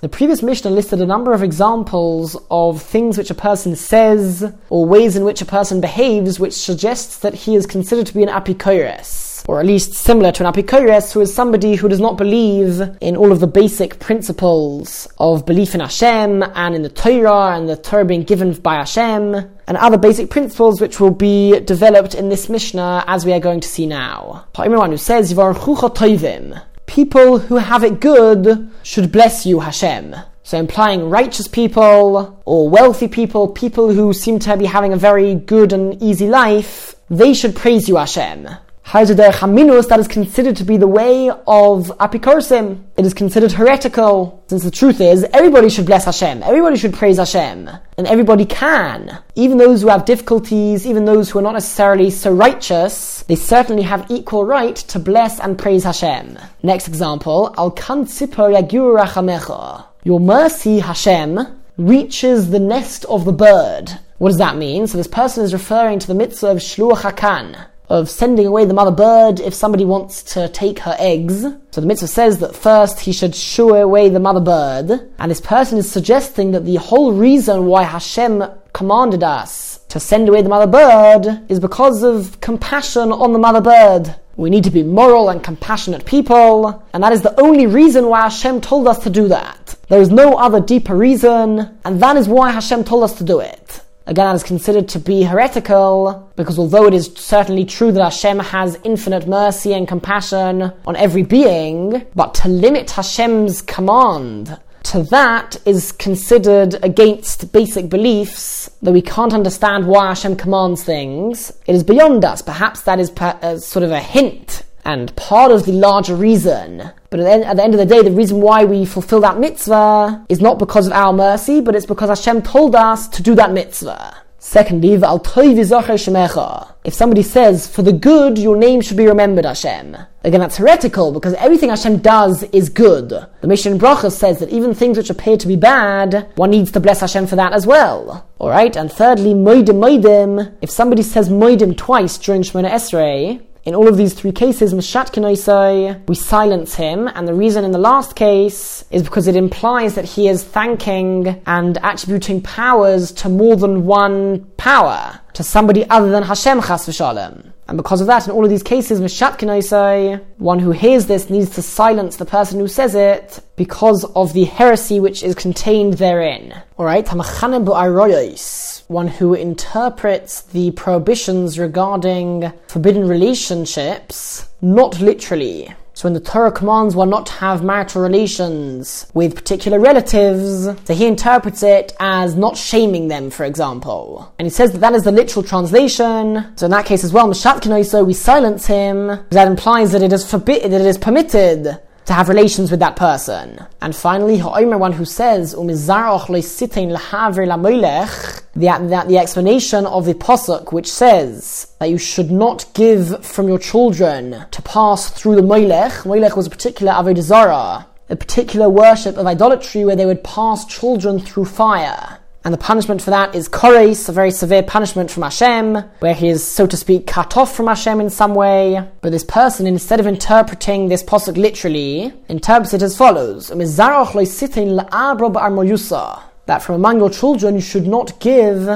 The previous Mishnah listed a number of examples of things which a person says or ways in which a person behaves which suggests that he is considered to be an apikoros or at least similar to an apikoros, who is somebody who does not believe in all of the basic principles of belief in Hashem and in the Torah and the Torah being given by Hashem, and other basic principles which will be developed in this Mishnah as we are going to see now. Who says, People who have it good should bless you, Hashem. So implying righteous people or wealthy people, people who seem to be having a very good and easy life, they should praise you, Hashem. That is considered to be the way of Apikorsim. It is considered heretical, since the truth is, everybody should bless Hashem, everybody should praise Hashem, and everybody can. Even those who have difficulties, even those who are not necessarily so righteous, they certainly have equal right to bless and praise Hashem. Next example, Al kan yagur Your mercy, Hashem, reaches the nest of the bird. What does that mean? So this person is referring to the mitzvah of Shluach HaKan, of sending away the mother bird if somebody wants to take her eggs. So the mitzvah says that first he should shoo away the mother bird, and this person is suggesting that the whole reason why Hashem commanded us to send away the mother bird is because of compassion on the mother bird. We need to be moral and compassionate people, and that is the only reason why Hashem told us to do that. There is no other deeper reason, and that is why Hashem told us to do it. Again, that is considered to be heretical, because although it is certainly true that Hashem has infinite mercy and compassion on every being, but to limit Hashem's command to that is considered against basic beliefs, that we can't understand why Hashem commands things. It is beyond us. Perhaps that is per- uh, sort of a hint and part of the larger reason. But at the, end, at the, end, of the day, the reason why we fulfill that mitzvah is not because of our mercy, but it's because Hashem told us to do that mitzvah. Secondly, if somebody says, for the good, your name should be remembered, Hashem. Again, that's heretical because everything Hashem does is good. The Mishnah in says that even things which appear to be bad, one needs to bless Hashem for that as well. Alright, and thirdly, moidim moidim. If somebody says moidim twice during Shemona Esrei, in all of these three cases, Meshat we silence him, and the reason in the last case is because it implies that he is thanking and attributing powers to more than one power, to somebody other than Hashem Chas v'shalom. And because of that, in all of these cases, Meshat one who hears this needs to silence the person who says it because of the heresy which is contained therein. Alright, one who interprets the prohibitions regarding forbidden relationships not literally. So when the Torah commands one not to have marital relations with particular relatives, so he interprets it as not shaming them, for example. And he says that that is the literal translation. So in that case as well, Mashat we silence him. That implies that it is forbidden, that it is permitted to have relations with that person. And finally, Ha'omer, one who says, the, the, the explanation of the Pasuk, which says that you should not give from your children to pass through the Moilech. Moilech was a particular Avodah Zarah, a particular worship of idolatry where they would pass children through fire. And the punishment for that is kores, a very severe punishment from Hashem, where he is, so to speak, cut off from Hashem in some way. But this person, instead of interpreting this posuk literally, interprets it as follows: that from among your children you should not give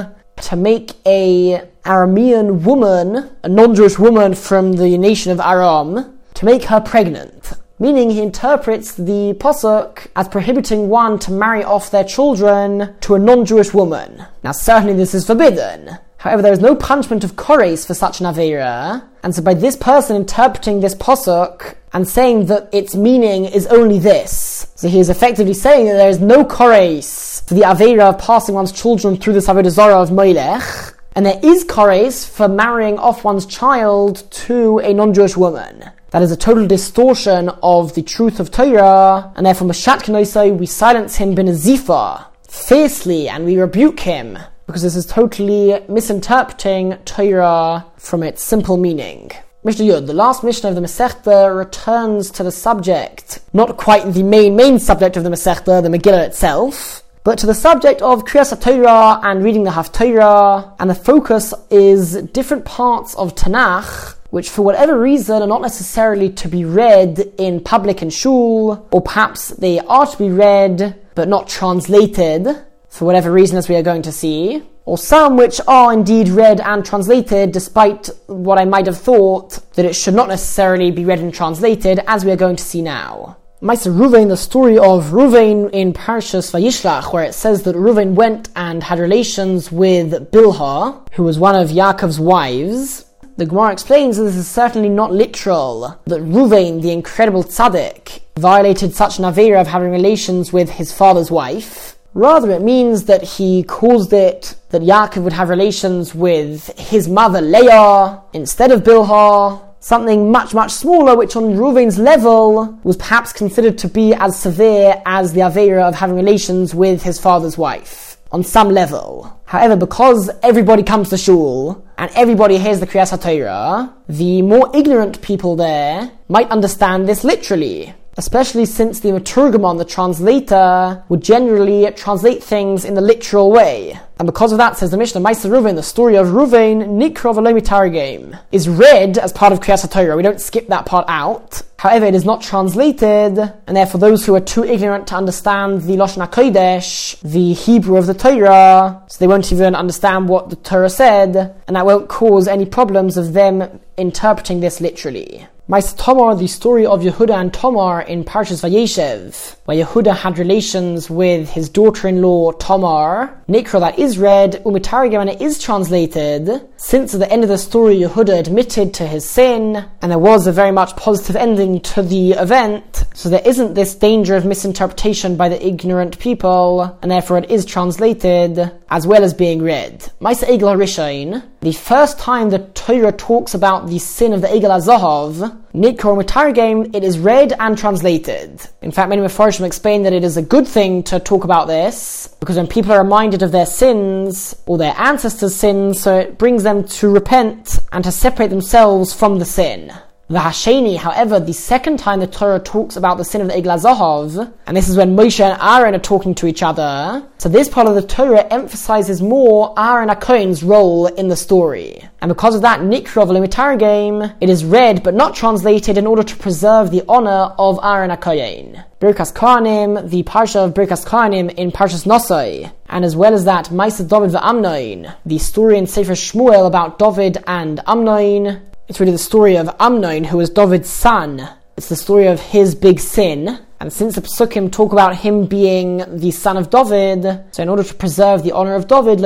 to make a Aramean woman, a non-Jewish woman from the nation of Aram, to make her pregnant meaning he interprets the posuk as prohibiting one to marry off their children to a non-Jewish woman. Now certainly this is forbidden. However, there is no punishment of kores for such an avera, and so by this person interpreting this posuk and saying that its meaning is only this, so he is effectively saying that there is no kores for the avera of passing one's children through the avodah zarah of moilech, and there is kores for marrying off one's child to a non-Jewish woman. That is a total distortion of the truth of Torah, and therefore Mashat Kenoisai, we silence him bin Zifa, fiercely, and we rebuke him, because this is totally misinterpreting Torah from its simple meaning. Mishnah Yud, the last Mishnah of the Masechta, returns to the subject, not quite the main, main subject of the Masechta, the Megillah itself, but to the subject of Kriyas Torah and reading the Haftorah, and the focus is different parts of Tanakh which for whatever reason are not necessarily to be read in public and shul, or perhaps they are to be read but not translated, for whatever reason as we are going to see, or some which are indeed read and translated despite what I might have thought that it should not necessarily be read and translated as we are going to see now. Maisa Ruvain, the story of Ruvain in Parshas Vayishlach, where it says that Ruvain went and had relations with Bilhah, who was one of Yaakov's wives. The Gemara explains that this is certainly not literal, that Ruvain, the incredible tzaddik, violated such an avera of having relations with his father's wife. Rather, it means that he caused it that Yaakov would have relations with his mother Leah instead of Bilhah, something much, much smaller, which on Ruvain's level was perhaps considered to be as severe as the Avera of having relations with his father's wife. On some level. However, because everybody comes to shul and everybody hears the Kriyas HaTorah, the more ignorant people there might understand this literally especially since the Maturgamon, the translator, would generally translate things in the literal way. And because of that, says the Mishnah, Maisa Ruvain, the story of Ruvain, Nikro Valomi game, is read as part of Kriyas Torah. We don't skip that part out. However, it is not translated, and therefore those who are too ignorant to understand the Lashon HaKodesh, the Hebrew of the Torah, so they won't even understand what the Torah said, and that won't cause any problems of them interpreting this literally. Mais Tamar, the story of Yehuda and Tamar in Parshas Vayeshev, where Yehuda had relations with his daughter-in-law Tamar. Nikra, that is read, Umitarigam, and it is translated, since at the end of the story Yehuda admitted to his sin, and there was a very much positive ending to the event, so there isn't this danger of misinterpretation by the ignorant people, and therefore it is translated, as well as being read. Maisa Egel HaRishain, the first time the Torah talks about the sin of the Egel HaZahav, Nikor game, it is read and translated. In fact, many Mefarshim explain that it is a good thing to talk about this, because when people are reminded of their sins, or their ancestors' sins, so it brings them to repent and to separate themselves from the sin. The Hasheni, however, the second time the Torah talks about the sin of the HaZahav, and this is when Moshe and Aaron are talking to each other, so this part of the Torah emphasizes more Aaron Akoin's role in the story. And because of that, Nikra game, it is read but not translated in order to preserve the honor of Aaron Akoin. Birkas Kohanim, the Parsha of Birkas Kohanim in Parshas Nosai, and as well as that, Maisa David Amnoin, the story in Sefer Shmuel about David and Amnoin, it's really the story of Amnon, who was David's son. It's the story of his big sin. And since the Psukim talk about him being the son of David, so in order to preserve the honor of David,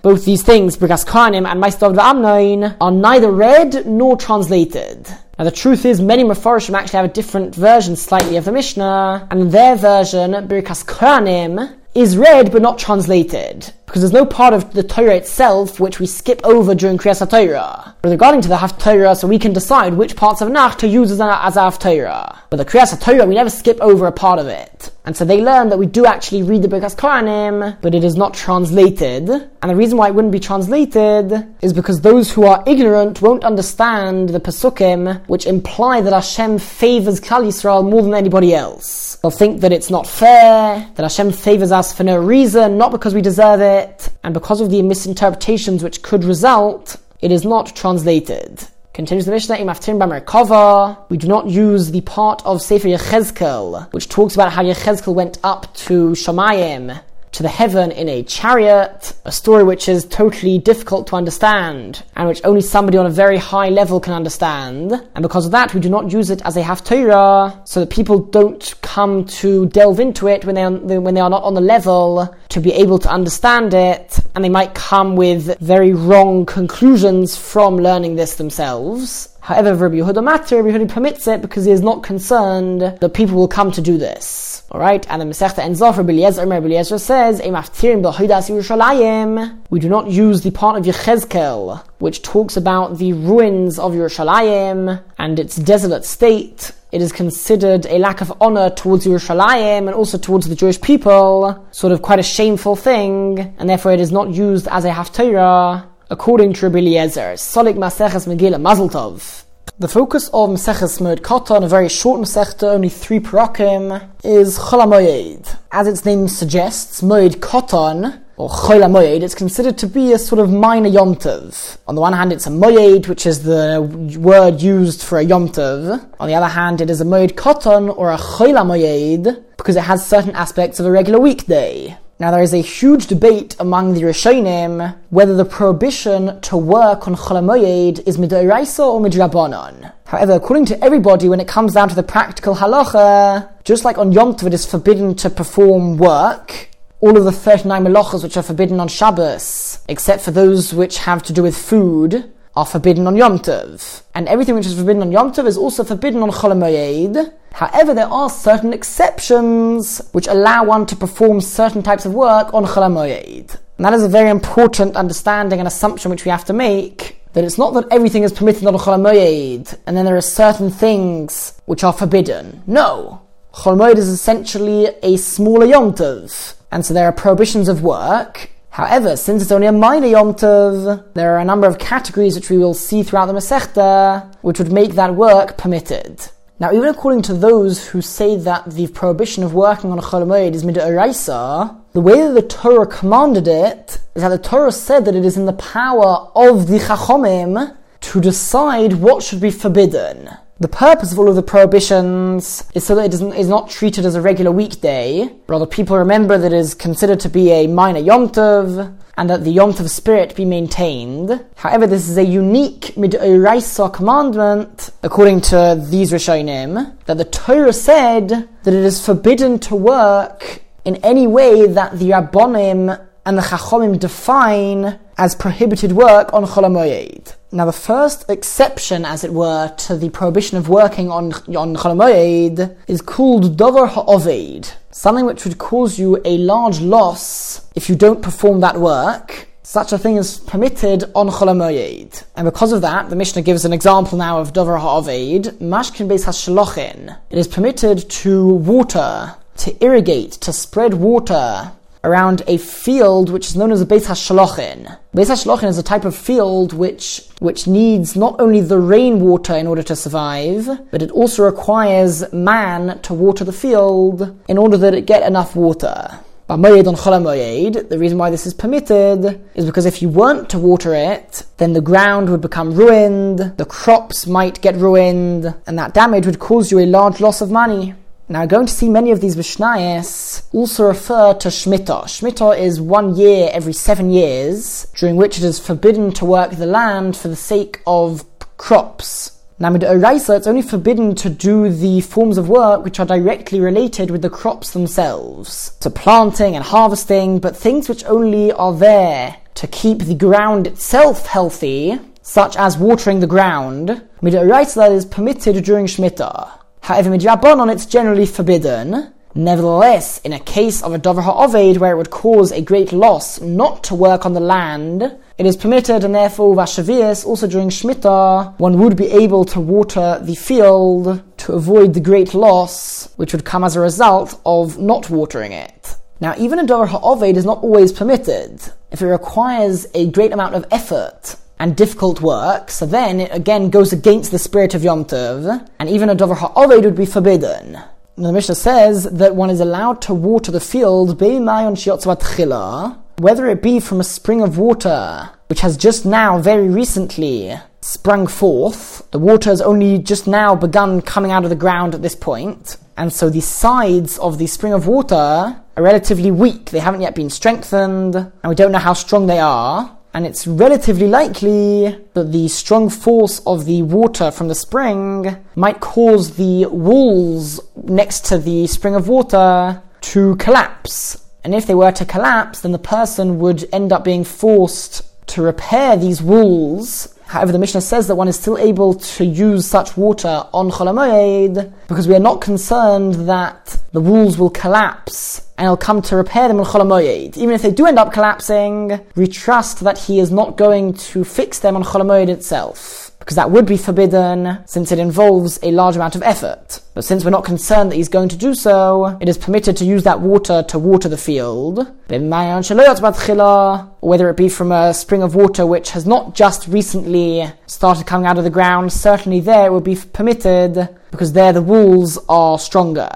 both these things, Birkas Kohanim and Mais David Amnon, are neither read nor translated. Now the truth is, many Mefarshim actually have a different version slightly of the Mishnah, and in their version, Birkas Kohanim, is read but not translated because there's no part of the Torah itself which we skip over during Kriyas Torah. But regarding to the Haftorah, so we can decide which parts of Nach to use as, a, as. But the Kriyas Torah, we never skip over a part of it. And so they learn that we do actually read the Birkas Kohanim, but it is not translated. And the reason why it wouldn't be translated is because those who are ignorant won't understand the Pesukim, which imply that Hashem favors Klal Yisrael more than anybody else. They'll think that it's not fair, that Hashem favors us for no reason, not because we deserve it, and because of the misinterpretations which could result, it is not translated. Continues the Mishnah, Imaftim Merkava. We do not use the part of Sefer Yechezkel, which talks about how Yechezkel went up to Shamayim to the heaven in a chariot, a story which is totally difficult to understand, and which only somebody on a very high level can understand. And because of that, we do not use it as a haftarah, so that people don't come to delve into it when they are, when they are not on the level to be able to understand it, and they might come with very wrong conclusions from learning this themselves. However, Rabbi Yehuda Matter, Rabbi Yehuda permits it because he is not concerned that people will come to do this. Alright, and the Masechta ends off, Rabbi Eliezer, Rabbi Eliezer says, We do not use the part of Yechezkel, which talks about the ruins of Yerushalayim and its desolate state. It is considered a lack of honor towards Yerushalayim and also towards the Jewish people, sort of quite a shameful thing, and therefore it is not used as a haftarah according to Rabbi Eliezer. Solik Maseches Megillah Mazel Tov. The focus of Maseches Katan, a very short Masechta, only three parakim, is Cholamoyed. As its name suggests, Moed Katan or Chol Moed, it's considered to be a sort of minor yomtiv. On the one hand, it's a moed, which is the word used for a yomtiv. On the other hand, it is a moed koton or a Chol Moed because it has certain aspects of a regular weekday. Now, there is a huge debate among the Rishonim whether the prohibition to work on Cholamoyed is midoraisa or midrabanon. However, according to everybody, when it comes down to the practical halacha, just like on Yom Tov it is forbidden to perform work, all of the 39 melachas which are forbidden on Shabbos, except for those which have to do with food, are forbidden on Yom Tov. And everything which is forbidden on Yom Tov is also forbidden on Chol However, there are certain exceptions which allow one to perform certain types of work on Chol And that is a very important understanding and assumption which we have to make. That it's not that everything is permitted on Chol and then there are certain things which are forbidden. No. Chol is essentially a smaller Yom Tov. And so there are prohibitions of work, However, since it's only a minor Yom Tov, there are a number of categories which we will see throughout the Masechta, which would make that work permitted. Now, even according to those who say that the prohibition of working on a Chol is midoraisa, the way that the Torah commanded it is that the Torah said that it is in the power of the Chachomim to decide what should be forbidden. The purpose of all of the prohibitions is so that it is not treated as a regular weekday. Rather, people remember that it is considered to be a minor Yom Tov, and that the Yom Tov spirit be maintained. However, this is a unique Midoraisa commandment, according to these Rishonim, that the Torah said that it is forbidden to work in any way that the Rabbonim and the Chachomim define as prohibited work on Cholamoyed. Now, the first exception, as it were, to the prohibition of working on, on Cholamoyed is called Dover Ha'oved, something which would cause you a large loss if you don't perform that work. Such a thing is permitted on Cholamoyed. And because of that, the Mishnah gives an example now of Dover Ha'oved, Mashkin Beis HaShalochin. It is permitted to water, to irrigate, to spread water around a field which is known as a Beis HaShalochin. Beis HaShalochin is a type of field which, which needs not only the rainwater in order to survive, but it also requires man to water the field in order that it get enough water. Moyed on Chola the reason why this is permitted is because if you weren't to water it, then the ground would become ruined, the crops might get ruined, and that damage would cause you a large loss of money. Now, going to see many of these Mishnayos also refer to Shemitah. Shemitah is one year every seven years, during which it is forbidden to work the land for the sake of crops. Now, with Oraisa, it's only forbidden to do the forms of work which are directly related with the crops themselves. To planting and harvesting, but things which only are there to keep the ground itself healthy, such as watering the ground, Midoraisa is permitted during Shemitah. However, midrabanon it's generally forbidden. Nevertheless, in a case of a dover ha'oved where it would cause a great loss not to work on the land, it is permitted, and therefore vashavias, also during Shemitah, one would be able to water the field to avoid the great loss which would come as a result of not watering it. Now, even a dover ha'oved is not always permitted. If it requires a great amount of effort and difficult work, so then it again goes against the spirit of Yom Tov, and even a Dover Ha'oved would be forbidden. The Mishnah says that one is allowed to water the field, whether it be from a spring of water, which has just now, very recently, sprung forth. The water has only just now begun coming out of the ground at this point, and so the sides of the spring of water are relatively weak. They haven't yet been strengthened, and we don't know how strong they are and it's relatively likely that the strong force of the water from the spring might cause the walls next to the spring of water to collapse. And if they were to collapse, then the person would end up being forced to repair these walls However, the Mishnah says that one is still able to use such water on Cholamoyed because we are not concerned that the walls will collapse and he'll come to repair them on Cholamoyed. Even if they do end up collapsing, we trust that he is not going to fix them on Cholamoyed itself because that would be forbidden since it involves a large amount of effort. But since we're not concerned that he's going to do so, it is permitted to use that water to water the field. Whether it be from a spring of water which has not just recently started coming out of the ground, certainly there it would be permitted because there the walls are stronger.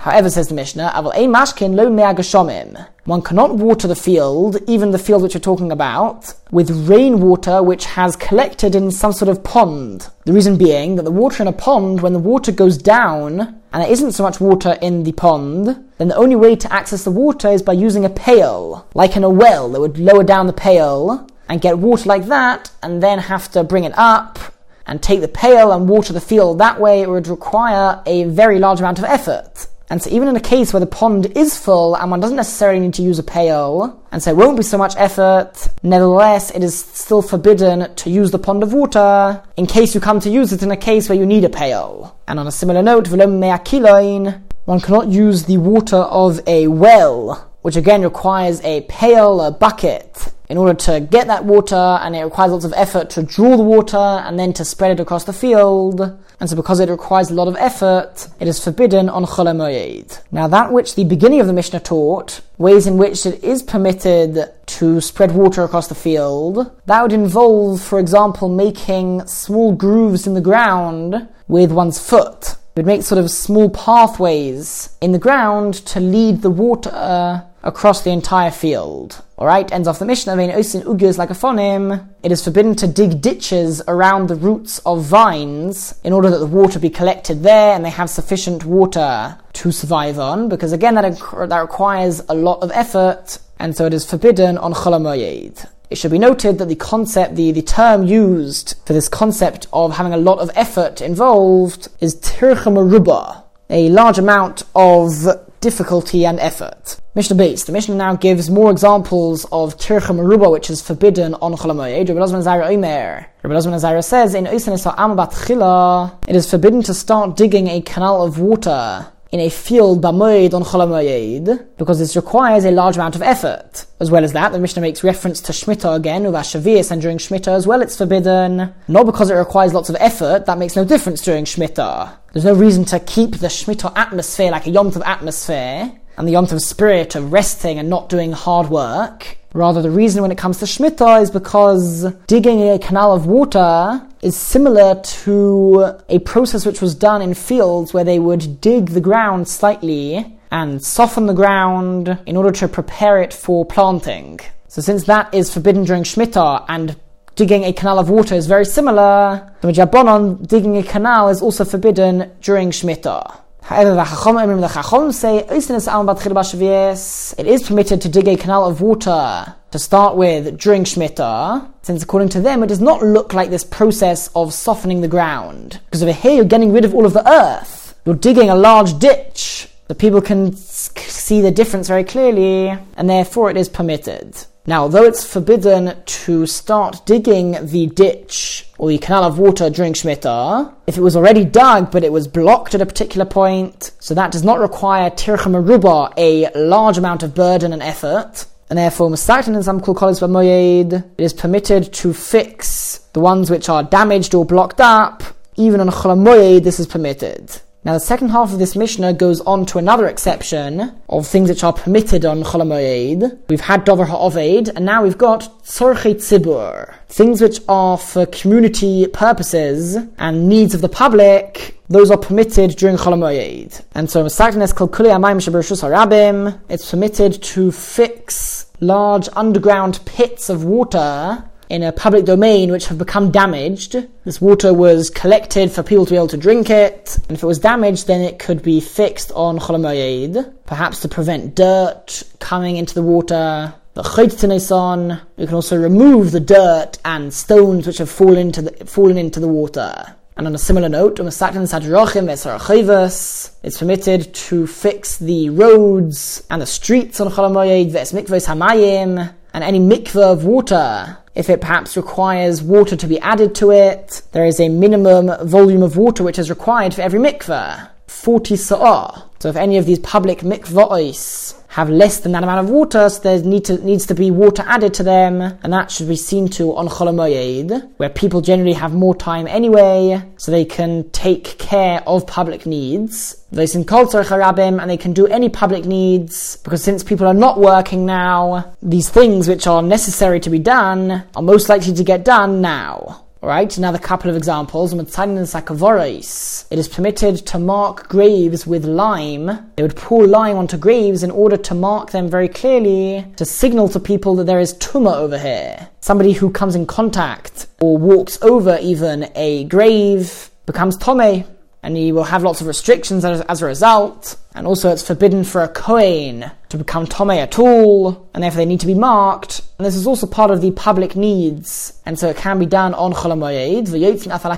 However, says the Mishnah, mashkin lo One cannot water the field, even the field which we're talking about, with rainwater which has collected in some sort of pond. The reason being that the water in a pond, when the water goes down, and there isn't so much water in the pond, then the only way to access the water is by using a pail, like in a well that would lower down the pail and get water like that, and then have to bring it up and take the pail and water the field that way, it would require a very large amount of effort. And so even in a case where the pond is full and one doesn't necessarily need to use a pail, and so it won't be so much effort, nevertheless it is still forbidden to use the pond of water in case you come to use it in a case where you need a pail. And on a similar note, one cannot use the water of a well, which again requires a pail, a bucket, in order to get that water, and it requires lots of effort to draw the water and then to spread it across the field. And so because it requires a lot of effort, it is forbidden on Chol Now that which the beginning of the Mishnah taught, ways in which it is permitted to spread water across the field, that would involve, for example, making small grooves in the ground with one's foot. It would make sort of small pathways in the ground to lead the water across the entire field. Alright, ends off the Mishnah, vein oisin ugys like a phonim. It is forbidden to dig ditches around the roots of vines in order that the water be collected there and they have sufficient water to survive on, because again, that, that requires a lot of effort, and so it is forbidden on Cholamoyed. It should be noted that the concept, the, the term used for this concept of having a lot of effort involved is tircha a large amount of difficulty and effort. Mishnah Beis. The Mishnah now gives more examples of tircha meruba, which is forbidden on Cholamoyed. Rabbi Elazar ben Azarya Omer. Rabbi says, in it is forbidden to start digging a canal of water in a field on Cholamoyed because this requires a large amount of effort. As well as that, the Mishnah makes reference to Shemitah again, with Shavias, and during Shemitah as well it's forbidden. Not because it requires lots of effort, that makes no difference during Shemitah. There's no reason to keep the Shemitah atmosphere like a Yom Tov atmosphere, and the Yom Tov spirit of resting and not doing hard work. Rather, the reason when it comes to Shemitah is because digging a canal of water is similar to a process which was done in fields where they would dig the ground slightly and soften the ground in order to prepare it for planting. So since that is forbidden during Shemitah and digging a canal of water is very similar, the midrabanon digging a canal is also forbidden during Shemitah. However, the the say, it is permitted to dig a canal of water to start with during Shemitah, since according to them, it does not look like this process of softening the ground. Because over here, you're getting rid of all of the earth. You're digging a large ditch. The people can see the difference very clearly, and therefore it is permitted. Now, although it's forbidden to start digging the ditch or the canal of water during Shemitah, if it was already dug but it was blocked at a particular point, so that does not require tircha meruba, a large amount of burden and effort, and therefore Masaitan in some Kulkolis Moyed, it is permitted to fix the ones which are damaged or blocked up, even on Cholamoyed this is permitted. Now, the second half of this Mishnah goes on to another exception of things which are permitted on Chol We've had Dover Ha'oved, and now we've got Tzorchei Tzibur, things which are for community purposes and needs of the public. Those are permitted during Chol And so, it's permitted to fix large underground pits of water in a public domain which have become damaged. This water was collected for people to be able to drink it, and if it was damaged, then it could be fixed on Cholamoyed, perhaps to prevent dirt coming into the water. The Chaytzaneson, you can also remove the dirt and stones which have fallen into the, fallen into the water. And on a similar note, umm it's permitted to fix the roads and the streets on Cholamoyed, and any mikveh of water if it perhaps requires water to be added to it, there is a minimum volume of water which is required for every mikveh. 40 sa'ah. So if any of these public mikvahs have less than that amount of water, so there need needs to be water added to them, and that should be seen to on Cholamoyed, where people generally have more time anyway, so they can take care of public needs. They can call harabim, and they can do any public needs, because since people are not working now, these things which are necessary to be done are most likely to get done now. Alright, another couple of examples. It is permitted to mark graves with lime. They would pour lime onto graves in order to mark them very clearly, to signal to people that there is tumah over here. Somebody who comes in contact or walks over even a grave becomes tome and he will have lots of restrictions as, as, a result. And also, it's forbidden for a Kohen to become Tomei at all, and therefore they need to be marked. And this is also part of the public needs, and so it can be done on Chol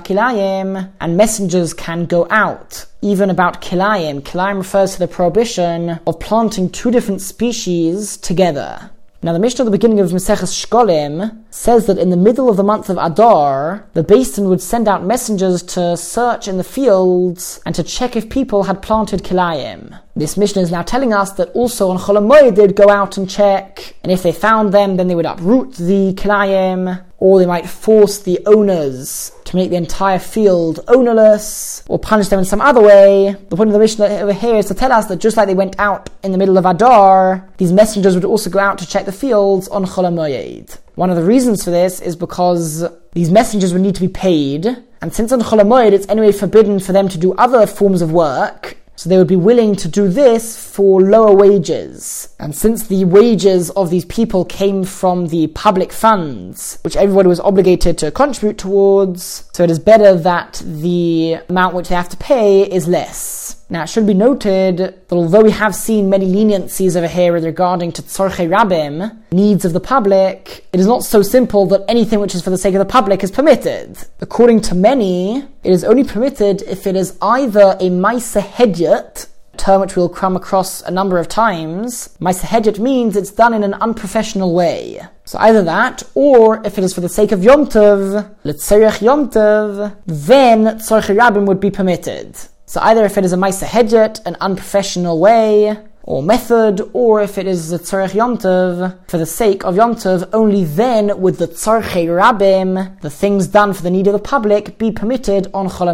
Kilayim, and messengers can go out. Even about Kilayim, Kilayim refers to the prohibition of planting two different species together. Now, the Mishnah at the beginning of Maseches Shkolim says that in the middle of the month of Adar, the Beis Din would send out messengers to search in the fields and to check if people had planted kilayim. This Mishnah is now telling us that also on Cholamoy they'd go out and check, and if they found them, then they would uproot the kilayim, or they might force the owners to make the entire field ownerless, or punish them in some other way. The point of the Mishnah over here is to tell us that just like they went out in the middle of Adar, these messengers would also go out to check the fields on Chol One of the reasons for this is because these messengers would need to be paid, and since on Chol it's anyway forbidden for them to do other forms of work, so they would be willing to do this for lower wages. And since the wages of these people came from the public funds, which everybody was obligated to contribute towards, so it is better that the amount which they have to pay is less. Now, it should be noted that although we have seen many leniencies over here regarding to tzorchei rabim, needs of the public, it is not so simple that anything which is for the sake of the public is permitted. According to many, it is only permitted if it is either a maisa hedyot, term which we'll come across a number of times. Maisa hedyot means it's done in an unprofessional way. So either that, or if it is for the sake of Yom Tov, L'tzerech Yom Tov, then Tzorchei Rabim would be permitted. So either if it is a Maisa Hedyot, an unprofessional way, or method, or if it is a Tzarech Yom Tov, for the sake of Yom Tov, only then would the Tzarchei Rabim, the things done for the need of the public, be permitted on Chol